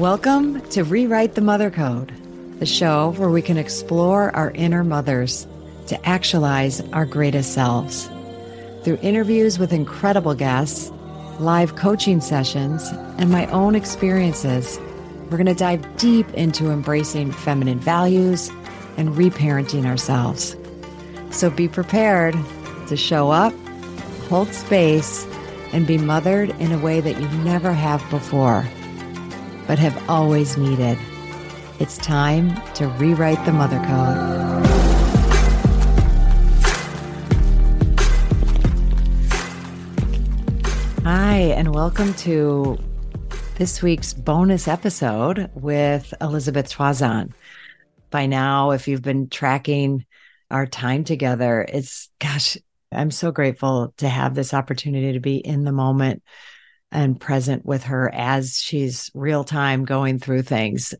Welcome to Rewrite the Mother Code, the show where we can explore our inner mothers to actualize our greatest selves. Through interviews with incredible guests, live coaching sessions, and my own experiences, we're going to dive deep into embracing feminine values and reparenting ourselves. So be prepared to show up, hold space, and be mothered in a way that you never have before, but have always needed. It's time to rewrite the mother code. Hi, and welcome to this week's bonus episode with Elizabeth Troisan. By now, if you've been tracking our time together, it's gosh, I'm so grateful to have this opportunity to be in the moment and present with her as she's real time going through things.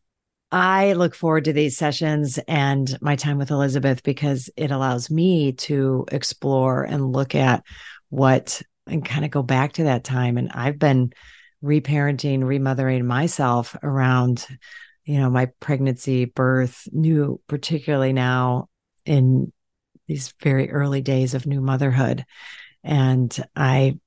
I look forward to these sessions and my time with Elizabeth because it allows me to explore and look at what and kind of go back to that time. And I've been reparenting, remothering myself around, you know, my pregnancy, birth, new, particularly now in these very early days of new motherhood. And I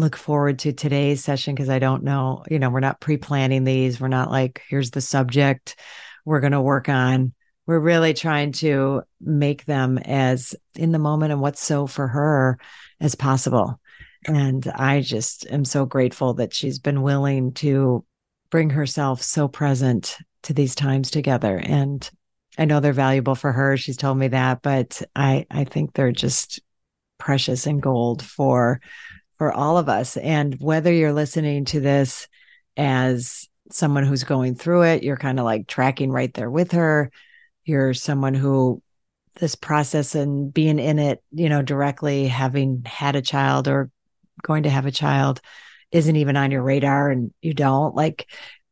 look forward to today's session because I don't know, you know, we're not pre planning these. We're not like, here's the subject we're going to work on. We're really trying to make them as in the moment and what's so for her as possible. And I just am so grateful that she's been willing to bring herself so present to these times together. And I know they're valuable for her. She's told me that, but I, I think they're just precious and gold for for all of us. And whether you're listening to this as someone who's going through it, you're kind of like tracking right there with her. You're someone who this process and being in it, you know, directly having had a child or going to have a child isn't even on your radar and you don't like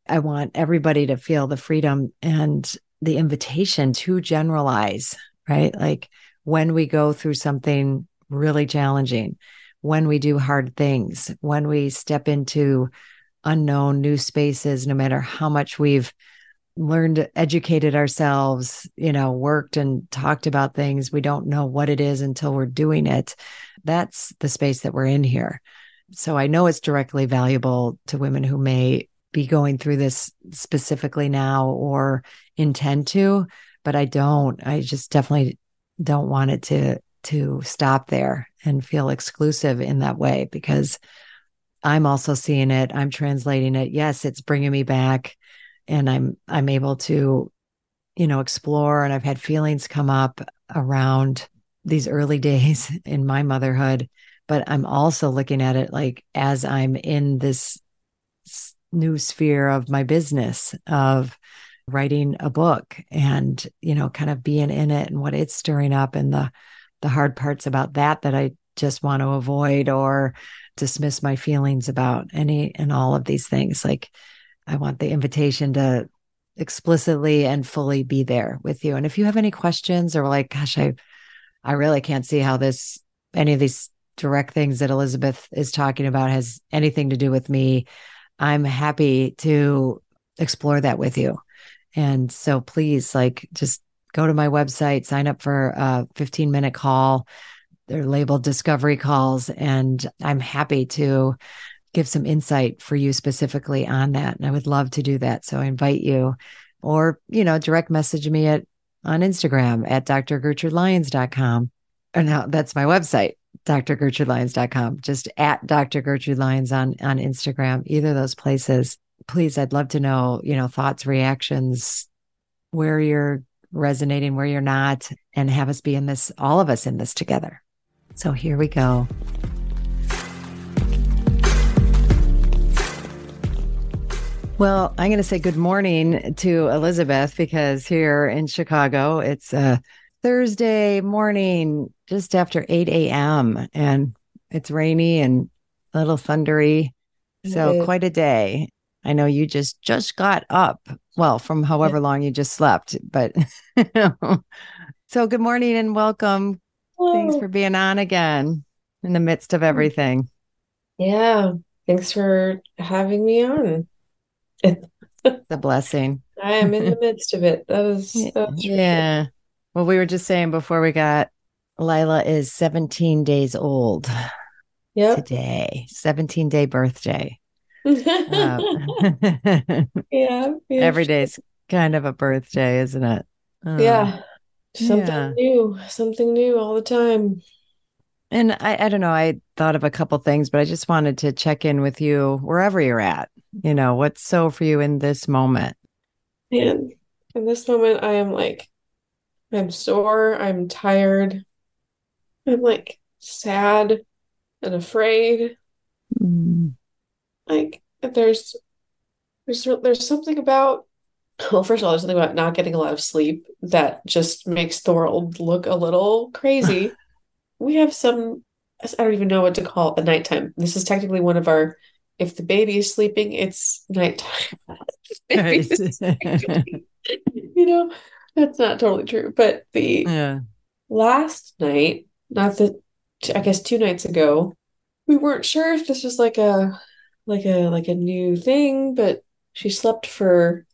I want everybody to feel the freedom and the invitation to generalize, right? Like when we go through something really challenging, when we do hard things, when we step into unknown new spaces, no matter how much we've learned, educated ourselves, you know, worked and talked about things, we don't know what it is until we're doing it. That's the space that we're in here. So I know it's directly valuable to women who may be going through this specifically now or intend to, but I don't. I just definitely don't want it to to stop there and feel exclusive in that way because I'm also seeing it. I'm translating it. Yes, it's bringing me back and I'm I'm able to you know explore and I've had feelings come up around these early days in my motherhood, but I'm also looking at it like as I'm in this new sphere of my business of writing a book and you know kind of being in it and what it's stirring up and the the hard parts about that that I just want to avoid or dismiss my feelings about any and all of these things like I want the invitation to explicitly and fully be there with you and if you have any questions or like gosh I I really can't see how this any of these direct things that Elizabeth is talking about has anything to do with me I'm happy to explore that with you. And so please, like, just go to my website, sign up for a 15 minute call. They're labeled discovery calls, and I'm happy to give some insight for you specifically on that. And I would love to do that. So I invite you, or, you know, direct message me at on Instagram at drgertrudelyons.com. And now that's my website drgertrudelyons.com, just at Dr. Gertrude Lyons on, on Instagram, either of those places. Please, I'd love to know, you know, thoughts, reactions, where you're resonating, where you're not, and have us be in this, all of us in this together. So here we go. Well, I'm going to say good morning to Elizabeth because here in Chicago, it's a Thursday morning, just after 8 a.m. And it's rainy and a little thundery. So quite a day. I know you just just got up. Well, from however yeah. long you just slept, but so good morning and welcome. Hello. Thanks for being on again in the midst of mm. everything. Yeah, thanks for having me on. It's the blessing. I am in the midst of it. That is, that's yeah. Well, we were just saying before we got Lila is 17 days old. Yep. Today, 17 day birthday. Um, yeah, yeah. Every day's kind of a birthday, isn't it? Um, yeah. Something yeah. new, something new all the time. And I, I don't know, I thought of a couple things, but I just wanted to check in with you wherever you're at. You know, what's so for you in this moment? Man, in this moment, I am like, I'm sore, I'm tired, I'm like sad and afraid. Mm. Like, there's, there's, there's something about well, first of all, there's something about not getting a lot of sleep that just makes the world look a little crazy. we have some, I don't even know what to call it, a nighttime. This is technically one of our, if the baby is sleeping, it's nighttime. you know, that's not totally true. But the yeah. last night, not the, I guess two nights ago, we weren't sure if this was like a, like a, like a new thing, but she slept for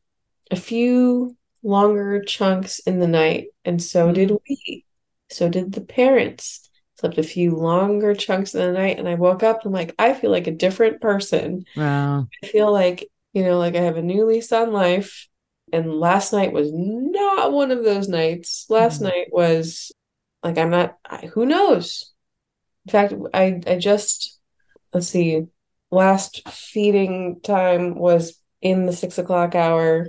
a few longer chunks in the night, and so did mm-hmm. we. So did the parents. Slept a few longer chunks in the night, and I woke up. And I'm like, I feel like a different person. Wow. I feel like you know, like I have a new lease on life. And last night was not one of those nights. Last mm night was like I'm not. I, who knows? In fact, I I just let's see. Last feeding time was in the six o'clock hour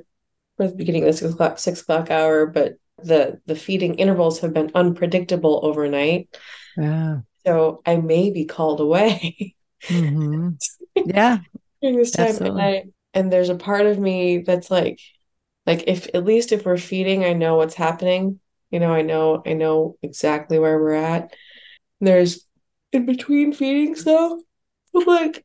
or the beginning of the six o'clock, six o'clock hour, but the the feeding intervals have been unpredictable overnight. Yeah. So I may be called away. Mm-hmm. Yeah. during this time Absolutely. at night. And there's a part of me that's like, like if at least if we're feeding, I know what's happening. You know, I know I know exactly where we're at. There's in between feedings though. I'm like,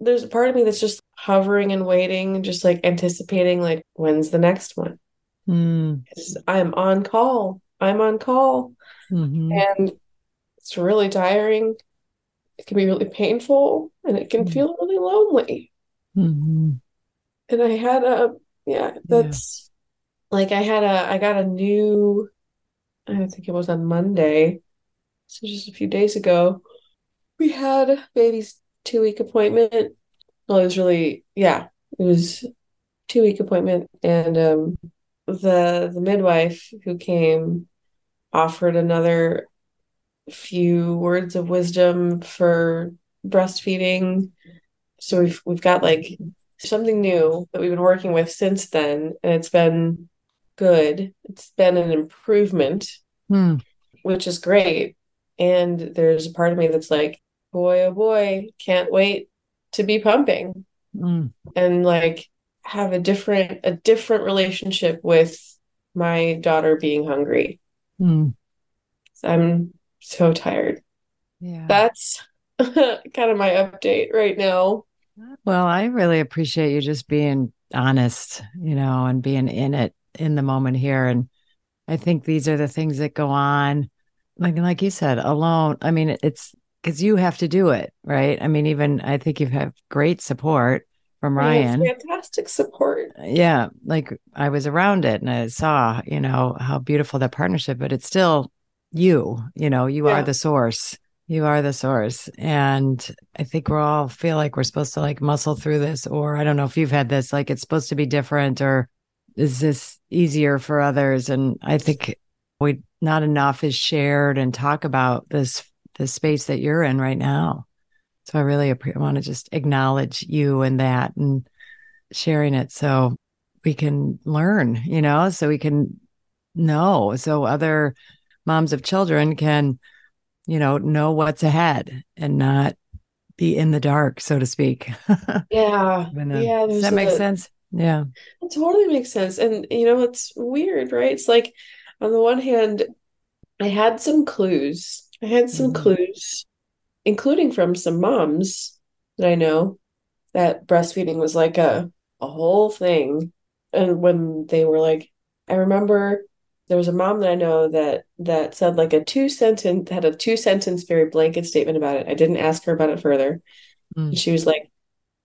there's a part of me that's just hovering and waiting, just like anticipating, like, when's the next one? Mm. I'm on call. I'm on call. Mm-hmm. And it's really tiring. It can be really painful and it can mm feel really lonely. Mm-hmm. And I had a, yeah, that's yeah. like I had a, I got a new, I think it was on Monday. So just a few days ago, we had baby's two week appointment. Well, it was really, yeah, it was two week appointment. And um, the the midwife who came offered another few words of wisdom for breastfeeding. So we've we've got like something new that we've been working with since then, and it's been good. It's been an improvement, hmm. which is great. And there's a part of me that's like, boy, oh boy, can't wait to be pumping mm. and like have a different a different relationship with my daughter being hungry. Mm. I'm so tired. Yeah. That's kind of my update right now. Well, I really appreciate you just being honest, you know, and being in it in the moment here. And I think these are the things that go on, like like you said, alone. I mean, it's because you have to do it, right? I mean, even I think you have great support from Ryan. fantastic support. Uh, yeah. Like I was around it and I saw, you know, how beautiful that partnership, but it's still you, you know, you yeah. are the source. You are the source. And I think we're all feel like we're supposed to like muscle through this, or I don't know if you've had this, like it's supposed to be different, or is this easier for others? And I think we not enough is shared and talk about this the space that you're in right now. So I really want to just acknowledge you and that and sharing it so we can learn, you know, so we can know, so other moms of children can, you know, know what's ahead and not be in the dark, so to speak. yeah. yeah. Does that make sense? Yeah. It totally makes sense. And, you know, it's weird, right? It's like, on the one hand, I had some clues I had some mm-hmm. clues, including from some moms that I know that breastfeeding was like a, a whole thing. And when they were like, I remember there was a mom that I know that that said like a two sentence had a two sentence very blanket statement about it. I didn't ask her about it further. Mm. She was like,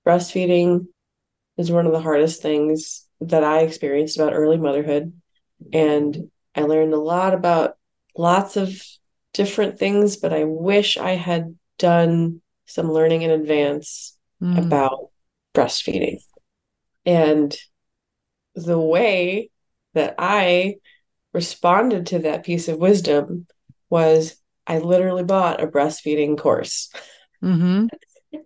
breastfeeding is one of the hardest things that I experienced about early motherhood. And I learned a lot about lots of different things, but I wish I had done some learning in advance mm. about breastfeeding. And the way that I responded to that piece of wisdom was I literally bought a breastfeeding course. Mm-hmm.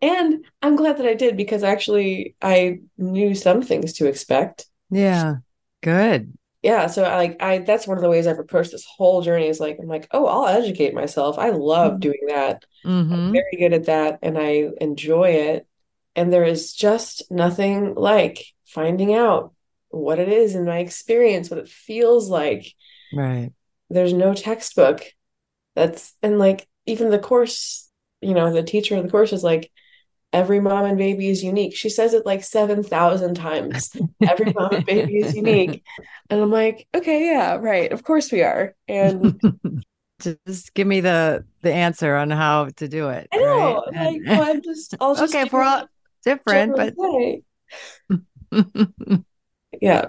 And I'm glad that I did because actually I knew some things to expect. Yeah. Good. Yeah. So I like I that's one of the ways I've approached this whole journey is like I'm like, oh, I'll educate myself. I love mm-hmm. doing that. Mm-hmm. I'm very good at that and I enjoy it. And there is just nothing like finding out what it is in my experience, what it feels like. Right. There's no textbook. That's and like even the course, you know, the teacher of the course is like, every mom and baby is unique. She says it like 7,000 times. Every mom and baby is unique. And I'm like, okay, yeah, right. Of course we are. And just give me the the answer on how to do it. I know. Right? Like, well, I'm just, I'll just okay. We're all different, but yeah.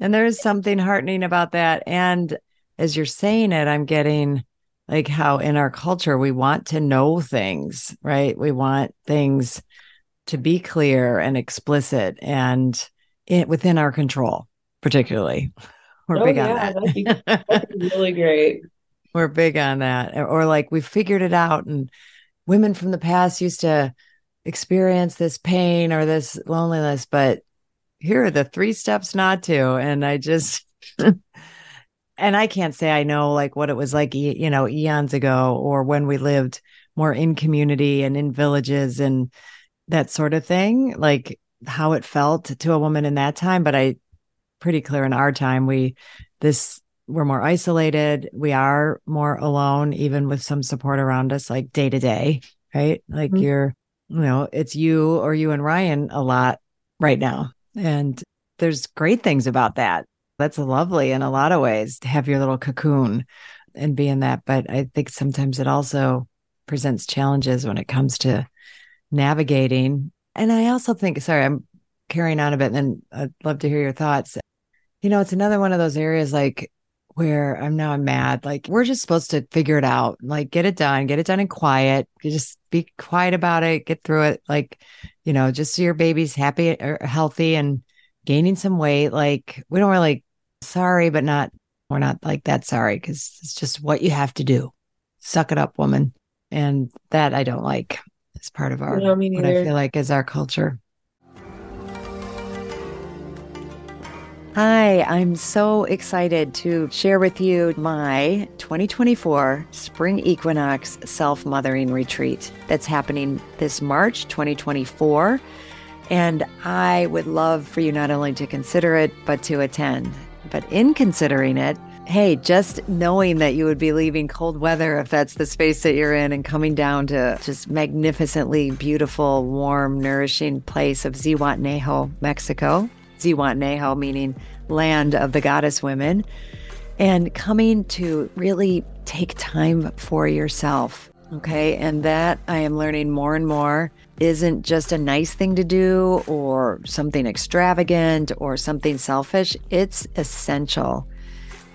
And there is something heartening about that. And as you're saying it, I'm getting like how in our culture we want to know things, right? We want things to be clear and explicit and it, within our control, particularly. We're oh, big yeah, on that. That'd be, that'd be really great. We're big on that. Or like we figured it out and women from the past used to experience this pain or this loneliness, but here are the three steps not to. And I just and I can't say I know like what it was like, you know, eons ago or when we lived more in community and in villages and that sort of thing, like how it felt to a woman in that time. But I pretty clear in our time, we, this, we're more isolated. We are more alone, even with some support around us, like day to day, right? Like mm-hmm. you're, you know, it's you or you and Ryan a lot right now. And there's great things about that that's lovely in a lot of ways to have your little cocoon and be in that. But I think sometimes it also presents challenges when it comes to navigating. And I also think, sorry, I'm carrying on a bit, and I'd love to hear your thoughts. You know, it's another one of those areas like where I'm now I'm mad. Like we're just supposed to figure it out, like get it done, get it done in quiet. You just be quiet about it, get through it. Like, you know, just so your baby's happy or healthy and gaining some weight. Like we don't really sorry, but not, we're not like that sorry because it's just what you have to do. Suck it up, woman. And that I don't like as part of our, no, what I feel like is our culture. Hi, I'm so excited to share with you my 2024 Spring Equinox Self Mothering Retreat that's happening this March 2024. And I would love for you not only to consider it, but to attend. But in considering it, hey, just knowing that you would be leaving cold weather if that's the space that you're in and coming down to just magnificently beautiful, warm, nourishing place of Zihuatanejo, Mexico. Zihuatanejo meaning land of the goddess women. And coming to really take time for yourself. Okay. And that I am learning more and more isn't just a nice thing to do or something extravagant or something selfish. It's essential.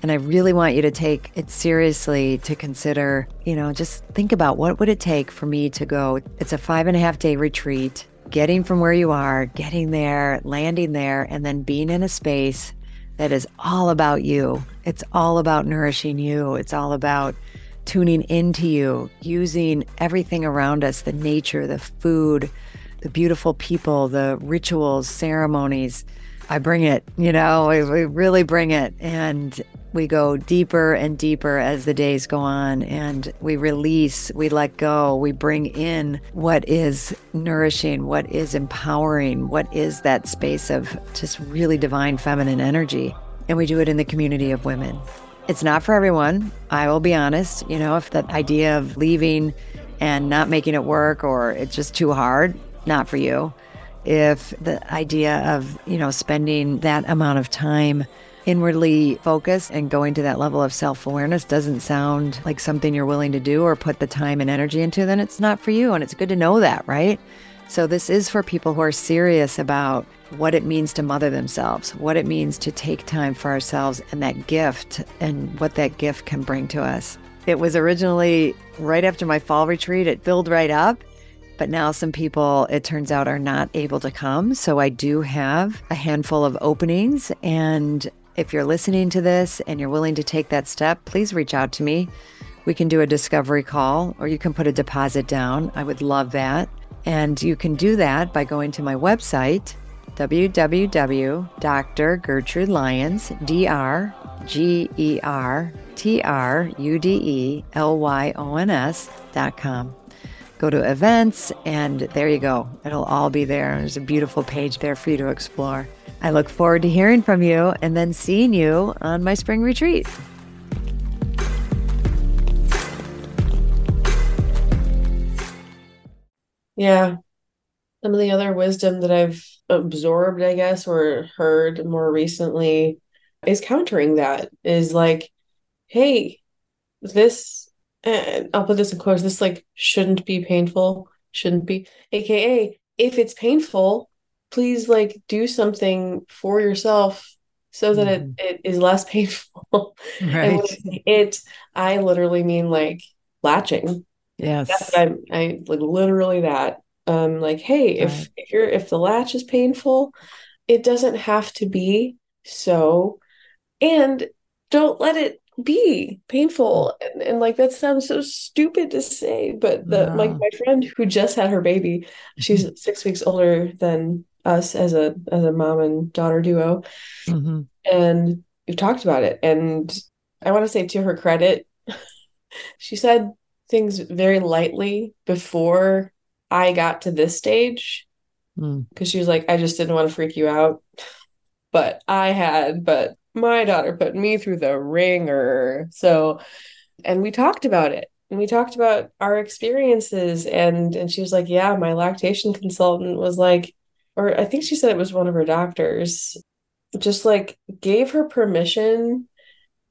And I really want you to take it seriously to consider, you know, just think about what would it take for me to go. It's a five and a half day retreat, getting from where you are, getting there, landing there, and then being in a space that is all about you. It's all about nourishing you. It's all about tuning into you, using everything around us the nature, the food, the beautiful people, the rituals, ceremonies. I bring it, you know, we, really bring it. And we go deeper and deeper as the days go on and we release, we let go, we bring in what is nourishing, what is empowering, what is that space of just really divine feminine energy. And we do it in the community of women. It's not for everyone. I will be honest. You know, if the idea of leaving and not making it work or it's just too hard, not for you. If the idea of, you know, spending that amount of time inwardly focused and going to that level of self awareness doesn't sound like something you're willing to do or put the time and energy into, then it's not for you. And it's good to know that, right? So, this is for people who are serious about what it means to mother themselves, what it means to take time for ourselves, and that gift and what that gift can bring to us. It was originally right after my fall retreat, it filled right up. But now some people, it turns out, are not able to come. So I do have a handful of openings. And if you're listening to this and you're willing to take that step, please reach out to me. We can do a discovery call or you can put a deposit down. I would love that. And you can do that by going to my website, www.drgertrude D-R G-E-R-T-R-U-D-E-L-Y-O-N-S dot com. Go to events and there you go. It'll all be there. There's a beautiful page there for you to explore. I look forward to hearing from you and then seeing you on my spring retreat. Yeah. Some of the other wisdom that I've absorbed, I guess, or heard more recently is countering that is like, hey, this, and I'll put this in quotes, this like shouldn't be painful, shouldn't be, AKA, if it's painful, please like do something for yourself so that mm. it, it is less painful. Right. it, I literally mean like latching Yes. That's what I'm I like literally that. Um like, hey, right. if if you're if the latch is painful, it doesn't have to be so. And don't let it be painful. And, and like that sounds so stupid to say, but the like my friend who just had her baby, she's mm-hmm. six weeks older than us as a as a mom and daughter duo. Mm-hmm. And we've talked about it. And I want to say to her credit, she said things very lightly before I got to this stage because hmm. mm. she was like, I just didn't want to freak you out. But I had, but my daughter put me through the wringer. So, and we talked about it and we talked about our experiences and and she was like yeah my lactation consultant was like or i think she said it was one of her doctors just like gave her permission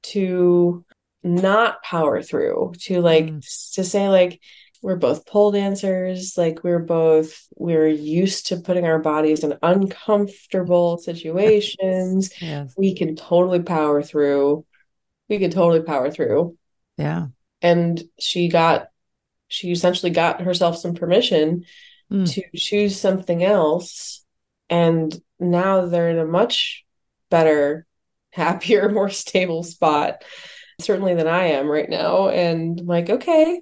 to not power through to like mm. to say like we're both pole dancers like we're both we're used to putting our bodies in uncomfortable situations yes. we can totally power through we can totally power through yeah and she got she essentially got herself some permission mm. to choose something else and now they're in a much better happier more stable spot certainly than I am right now. And I'm like, okay,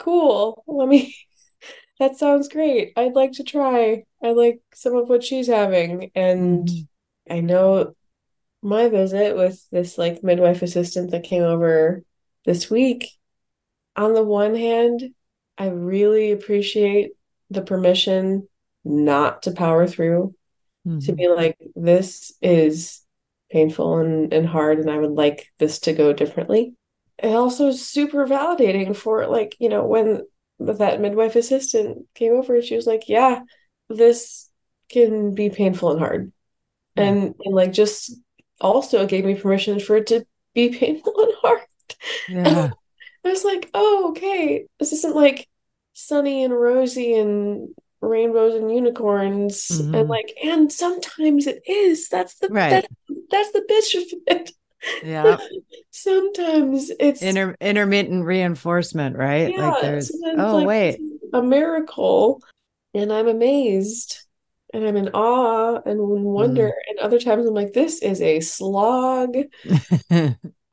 cool. Let me, that sounds great. I'd like to try. I like some of what she's having. And mm-hmm. I know my visit with this like midwife assistant that came over this week, on the one hand, I really appreciate the permission not to power through, mm-hmm. to be like, this is painful and, and hard and i would like this to go differently it also super validating for like you know when that midwife assistant came over and she was like yeah this can be painful and hard yeah. and and like just also gave me permission for it to be painful and hard yeah i was like oh okay this isn't like sunny and rosy and rainbows and unicorns mm-hmm. and like and sometimes it is that's the right. that, that's the bitch of it yeah sometimes it's Inter- intermittent reinforcement right yeah, like there's oh like wait a miracle and i'm amazed and i'm in awe and wonder mm. and other times i'm like this is a slog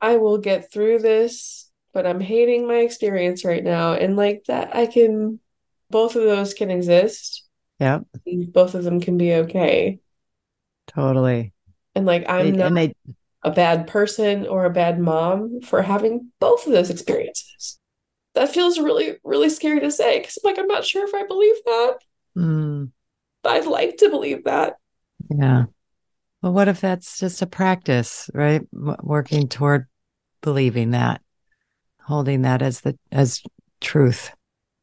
i will get through this but i'm hating my experience right now and like that i can both of those can exist. Yeah. Both of them can be okay. Totally. And like I'm they, not they... a bad person or a bad mom for having both of those experiences. That feels really, really scary to say because I'm like I'm not sure if I believe that. Mm. I'd like to believe that. Yeah. Well, what if that's just a practice, right? working toward believing that, holding that as the as truth.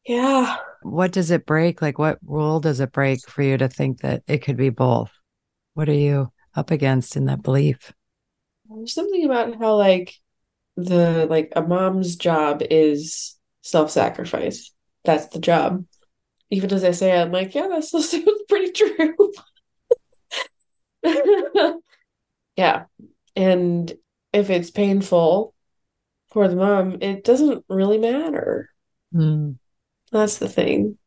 Yeah what does it break? Like, what rule does it break for you to think that it could be both? What are you up against in that belief? There's something about how, like, the like a mom's job is self-sacrifice. That's the job. even as I say it, I'm like, yeah, that still sounds pretty true. yeah. And if it's painful for the mom, it doesn't really matter. Mm. That's the thing.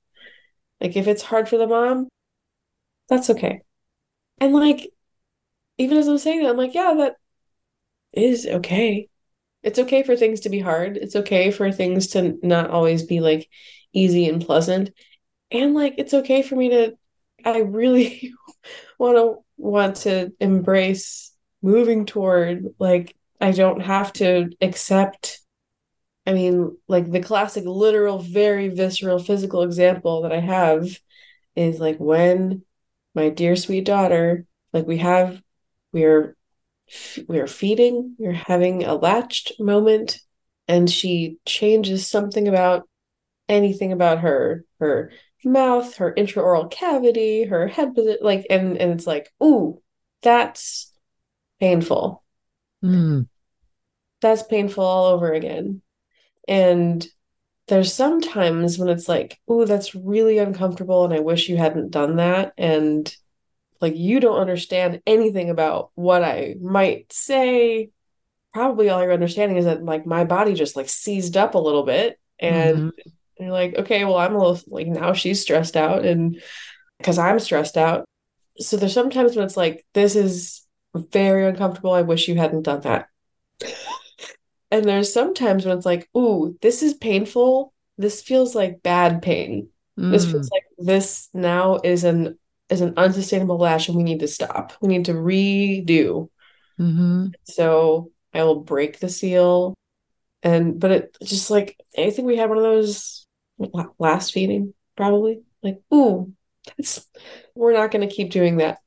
Like, if it's hard for the mom, that's okay. And like, even as I'm saying that, I'm like, yeah, that is okay. It's okay for things to be hard. It's okay for things to not always be like easy and pleasant. And like, it's okay for me to, I really want to want to embrace moving toward like I don't have to accept I mean like the classic literal very visceral physical example that I have is like when my dear sweet daughter like we have we're we're feeding we're having a latched moment and she changes something about anything about her her mouth, her intraoral cavity, her head position, like, and and it's like, ooh, that's painful. Mm. That's painful all over again. And there's sometimes when it's like, ooh, that's really uncomfortable, and I wish you hadn't done that. And like, you don't understand anything about what I might say. Probably all you're understanding is that like my body just like seized up a little bit and mm-hmm you're like, okay, well, I'm a little like now she's stressed out and because I'm stressed out. So there's sometimes when it's like, this is very uncomfortable. I wish you hadn't done that. and there's sometimes when it's like, ooh, this is painful. This feels like bad pain. Mm. This feels like this now is an is an unsustainable latch and we need to stop. We need to redo. Mm-hmm. So I will break the seal. And but it just like I think we had one of those last feeding, probably. Like, ooh, that's we're not going to keep doing that.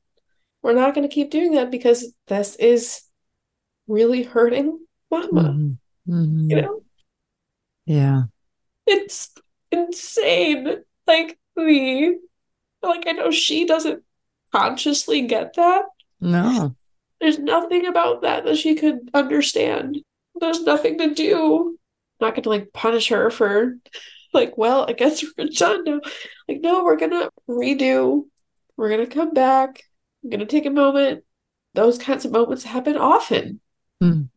We're not going to keep doing that because this is really hurting mama. Mm-hmm. Mm-hmm. You know? Yeah. It's insane. Like the like I know she doesn't consciously get that. No. There's nothing about that that she could understand. There's nothing to do. I'm not going to like punish her for like, well, I guess we're done now. Like, no, we're gonna redo. We're gonna come back. I'm gonna take a moment. Those kinds of moments happen often. Mm.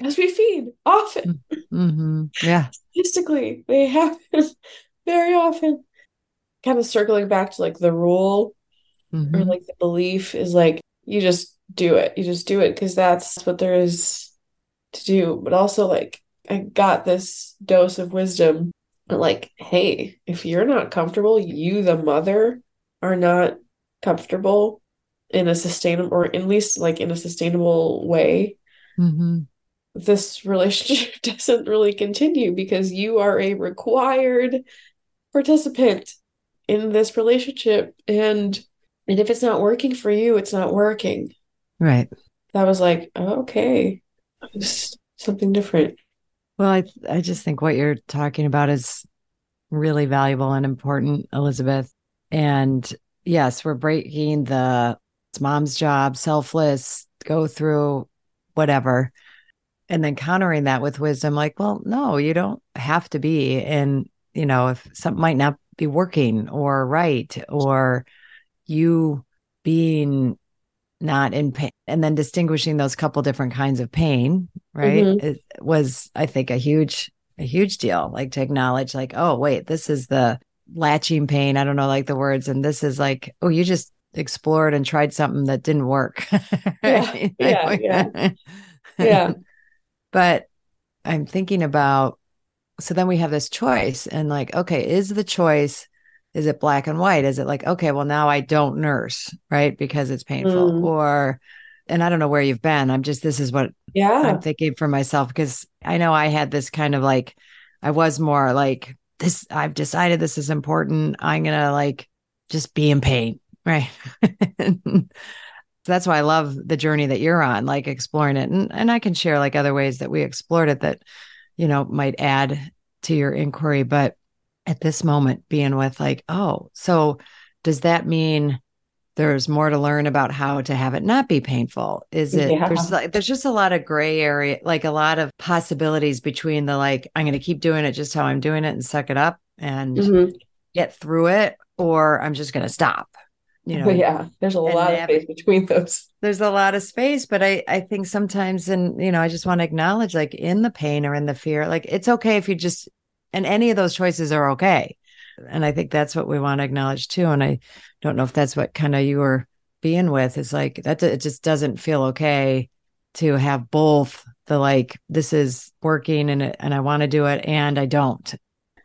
As we feed, often. Mm-hmm. Yeah. Statistically, they happen very often. Kind of circling back to like the rule mm-hmm. or like the belief is like you just do it. You just do it because that's what there is to do. But also like I got this dose of wisdom like, hey, if you're not comfortable, you, the mother, are not comfortable in a sustainable, or at least like in a sustainable way, mm-hmm. this relationship doesn't really continue because you are a required participant in this relationship. And and if it's not working for you, it's not working. Right. That was like, oh, okay, something different. Well, I I just think what you're talking about is really valuable and important, Elizabeth. And yes, we're breaking the it's mom's job, selfless, go through whatever. And then countering that with wisdom, like, well, no, you don't have to be. And, you know, if something might not be working or right, or you being not in pain and then distinguishing those couple different kinds of pain right mm-hmm. it was i think a huge a huge deal like to acknowledge like oh wait this is the latching pain i don't know like the words and this is like oh you just explored and tried something that didn't work yeah yeah yeah, yeah. but i'm thinking about so then we have this choice and like okay is the choice is it black and white? Is it like okay well now i don't nurse right because it's painful? Mm. or and i don't know where you've been. I'm just this is what yeah. I'm thinking for myself because i know i had this kind of like i was more like this i've decided this is important. I'm gonna like just be in pain right? So that's why i love the journey that you're on like exploring it. And, and i can share like other ways that we explored it that you know might add to your inquiry but at this moment being with like, oh, so does that mean there's more to learn about how to have it not be painful? Is it yeah. there's like there's just a lot of gray area, like a lot of possibilities between the like, I'm gonna keep doing it just how I'm doing it and suck it up and mm-hmm. get through it, or I'm just going to stop. You know, yeah, there's a lot of space between those. There's a lot of space, but I I think sometimes, and you know, I just want to acknowledge, like in the pain or in the fear, like it's okay if you just, and any of those choices are okay. And I think that's what we want to acknowledge too. And I don't know if that's what kind of you were being with is like that. It just doesn't feel okay to have both the like this is working and it and I want to do it and I don't.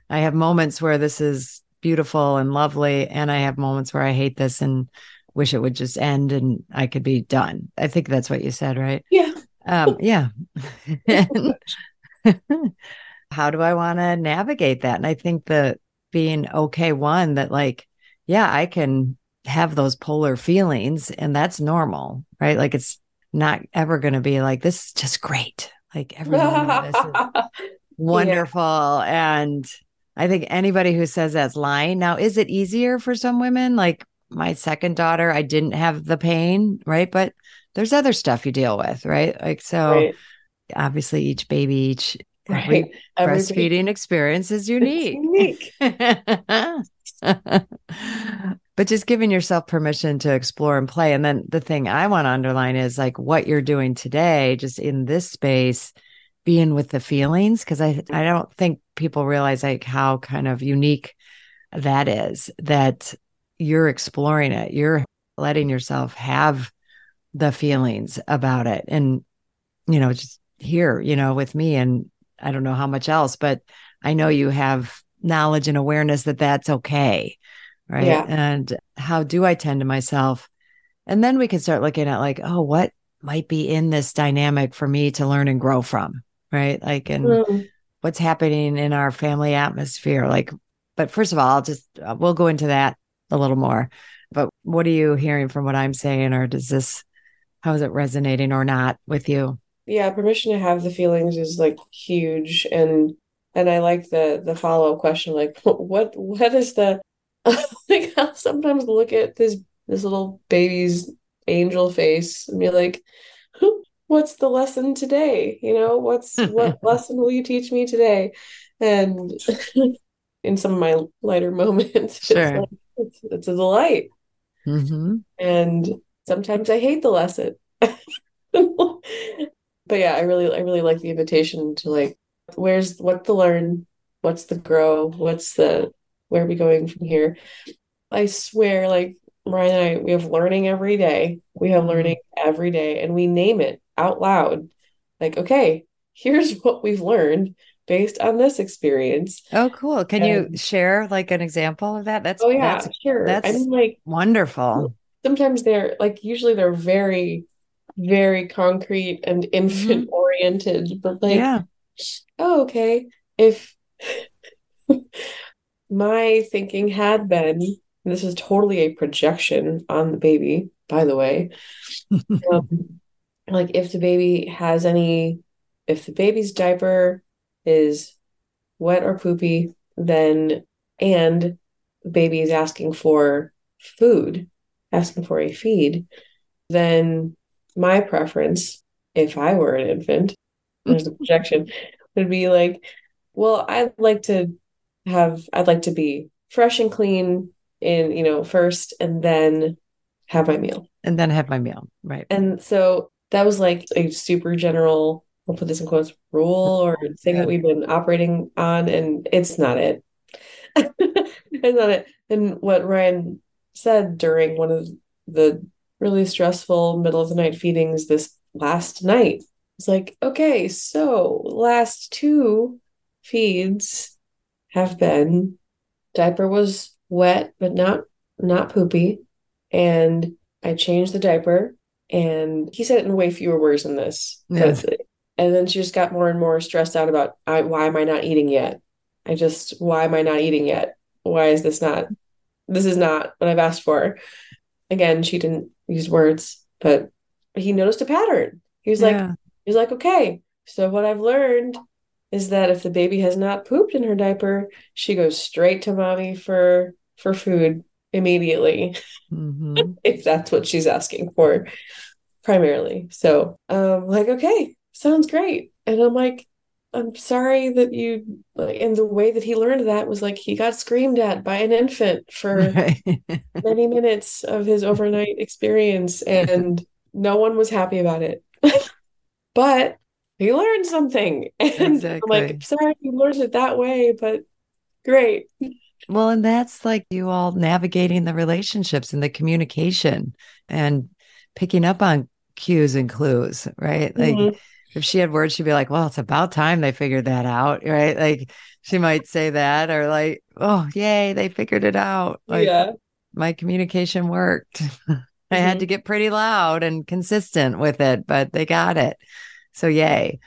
I have moments where this is beautiful and lovely and I have moments where I hate this and wish it would just end and I could be done. I think that's what you said, right? Yeah. Um, yeah. how do I want to navigate that? And I think that being okay one that like yeah, I can have those polar feelings and that's normal, right? Like it's not ever going to be like this is just great. Like everything this is wonderful yeah. and I think anybody who says that's lying. Now, is it easier for some women? Like my second daughter, I didn't have the pain, right? But there's other stuff you deal with, right? Like so right. obviously each baby, each right. every breastfeeding experience is unique. unique. but just giving yourself permission to explore and play. And then the thing I want to underline is like what you're doing today, just in this space, being with the feelings. Cause I, I don't think people realize like how kind of unique that is that you're exploring it. You're letting yourself have the feelings about it. And, you know, just here, you know, with me and I don't know how much else, but I know you have knowledge and awareness that that's okay right yeah. and how do i tend to myself and then we can start looking at like oh what might be in this dynamic for me to learn and grow from right like and mm. what's happening in our family atmosphere like but first of all I'll just uh, we'll go into that a little more but what are you hearing from what i'm saying or does this how is it resonating or not with you yeah permission to have the feelings is like huge and and i like the the follow-up question like what what is the like I'll sometimes look at this this little baby's angel face and be like, what's the lesson today? You know, what's what lesson will you teach me today? And in some of my lighter moments, sure. it's, like, it's, it's a delight. Mm-hmm. And sometimes I hate the lesson. but yeah, I really I really like the invitation to like, where's what to learn, what's the grow, what's the where are we going from here? I swear, like Ryan and I, we have learning every day. We have mm-hmm. learning every day, and we name it out loud. Like, okay, here's what we've learned based on this experience. Oh, cool. Can and, you share like an example of that? That's oh yeah, that's, sure. That's I mean, like wonderful. Sometimes they're like usually they're very, very concrete and infant mm-hmm. oriented, but like, yeah. oh, okay. If my thinking had been this is totally a projection on the baby by the way um, like if the baby has any if the baby's diaper is wet or poopy then and the baby is asking for food asking for a feed then my preference if i were an infant there's a projection would be like well i'd like to have I'd like to be fresh and clean in, you know, first and then have my meal. And then have my meal. Right. And so that was like a super general, I'll put this in quotes, rule or thing that we've been operating on. And it's not it. it's not it. And what Ryan said during one of the really stressful middle of the night feedings this last night it's like, okay, so last two feeds have been diaper was wet but not not poopy and i changed the diaper and he said it in way fewer words than this but, and then she just got more and more stressed out about I, why am i not eating yet? I just why am i not eating yet? Why is this not this is not what i've asked for? Again she didn't use words but he noticed a pattern. He was yeah. like was like okay so what i've learned is that if the baby has not pooped in her diaper, she goes straight to mommy for for food immediately. Mm-hmm. if that's what she's asking for primarily. So um like okay, sounds great. And I'm like, I'm sorry that you like and the way that he learned that was like he got screamed at by an infant for right. many minutes of his overnight experience and no one was happy about it. but he learned something. And exactly. I'm like, sorry he learned it that way, but great. Well, and that's like you all navigating the relationships and the communication and picking up on cues and clues, right? Like mm-hmm. if she had words, she'd be like, well, it's about time they figured that out, right? Like she might say that or like, oh, yay, they figured it out. Like, yeah. My communication worked. Mm-hmm. I had mm-hmm. to get pretty loud and consistent with it, but they got it. So, yay.